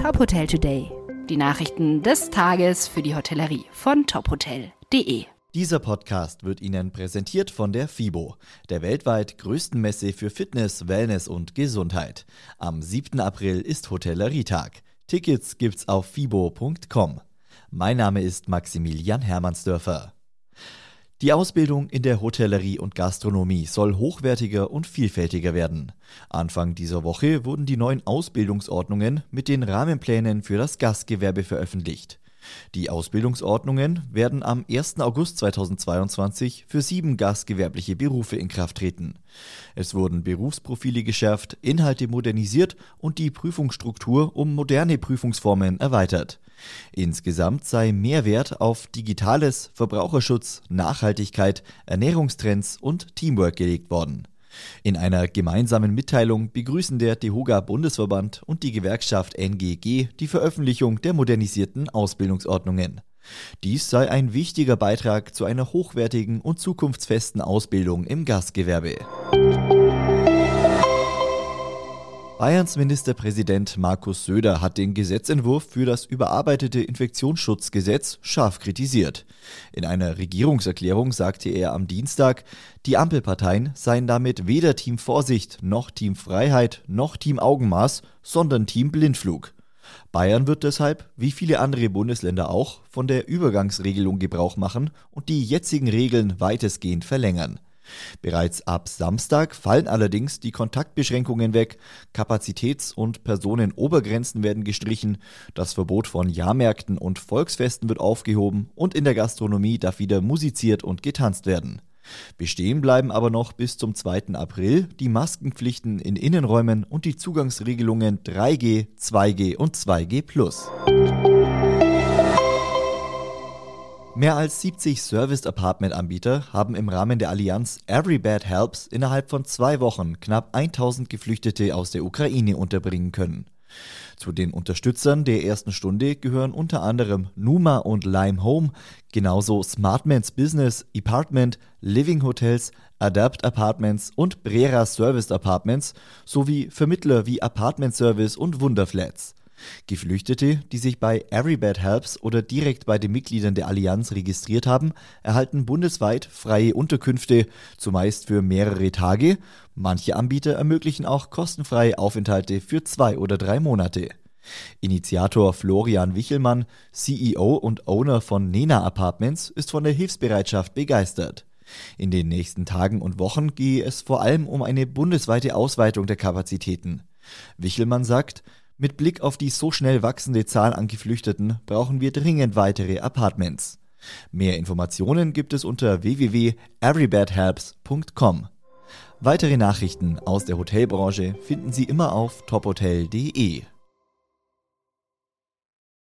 Top Hotel Today. Die Nachrichten des Tages für die Hotellerie von tophotel.de. Dieser Podcast wird Ihnen präsentiert von der FIBO, der weltweit größten Messe für Fitness, Wellness und Gesundheit. Am 7. April ist Hotellerietag. Tickets gibt's auf fibo.com. Mein Name ist Maximilian Hermannsdörfer. Die Ausbildung in der Hotellerie und Gastronomie soll hochwertiger und vielfältiger werden. Anfang dieser Woche wurden die neuen Ausbildungsordnungen mit den Rahmenplänen für das Gastgewerbe veröffentlicht. Die Ausbildungsordnungen werden am 1. August 2022 für sieben gastgewerbliche Berufe in Kraft treten. Es wurden Berufsprofile geschärft, Inhalte modernisiert und die Prüfungsstruktur um moderne Prüfungsformen erweitert. Insgesamt sei mehr Wert auf Digitales, Verbraucherschutz, Nachhaltigkeit, Ernährungstrends und Teamwork gelegt worden. In einer gemeinsamen Mitteilung begrüßen der DEHOGA Bundesverband und die Gewerkschaft NGG die Veröffentlichung der modernisierten Ausbildungsordnungen. Dies sei ein wichtiger Beitrag zu einer hochwertigen und zukunftsfesten Ausbildung im Gastgewerbe. Bayerns Ministerpräsident Markus Söder hat den Gesetzentwurf für das überarbeitete Infektionsschutzgesetz scharf kritisiert. In einer Regierungserklärung sagte er am Dienstag, die Ampelparteien seien damit weder Team Vorsicht noch Team Freiheit noch Team Augenmaß, sondern Team Blindflug. Bayern wird deshalb, wie viele andere Bundesländer auch, von der Übergangsregelung Gebrauch machen und die jetzigen Regeln weitestgehend verlängern. Bereits ab Samstag fallen allerdings die Kontaktbeschränkungen weg, Kapazitäts- und Personenobergrenzen werden gestrichen, das Verbot von Jahrmärkten und Volksfesten wird aufgehoben und in der Gastronomie darf wieder musiziert und getanzt werden. Bestehen bleiben aber noch bis zum 2. April die Maskenpflichten in Innenräumen und die Zugangsregelungen 3G, 2G und 2G+. Mehr als 70 Service-Apartment-Anbieter haben im Rahmen der Allianz Every Bad Helps innerhalb von zwei Wochen knapp 1000 Geflüchtete aus der Ukraine unterbringen können. Zu den Unterstützern der ersten Stunde gehören unter anderem Numa und Lime Home, genauso Smartmans Business, Apartment, Living Hotels, Adapt Apartments und Brera Service Apartments sowie Vermittler wie Apartment Service und Wunderflats. Geflüchtete, die sich bei Everybad Helps oder direkt bei den Mitgliedern der Allianz registriert haben, erhalten bundesweit freie Unterkünfte, zumeist für mehrere Tage. Manche Anbieter ermöglichen auch kostenfreie Aufenthalte für zwei oder drei Monate. Initiator Florian Wichelmann, CEO und Owner von Nena Apartments, ist von der Hilfsbereitschaft begeistert. In den nächsten Tagen und Wochen gehe es vor allem um eine bundesweite Ausweitung der Kapazitäten. Wichelmann sagt, mit Blick auf die so schnell wachsende Zahl an Geflüchteten brauchen wir dringend weitere Apartments. Mehr Informationen gibt es unter www.everybadhelps.com. Weitere Nachrichten aus der Hotelbranche finden Sie immer auf tophotel.de.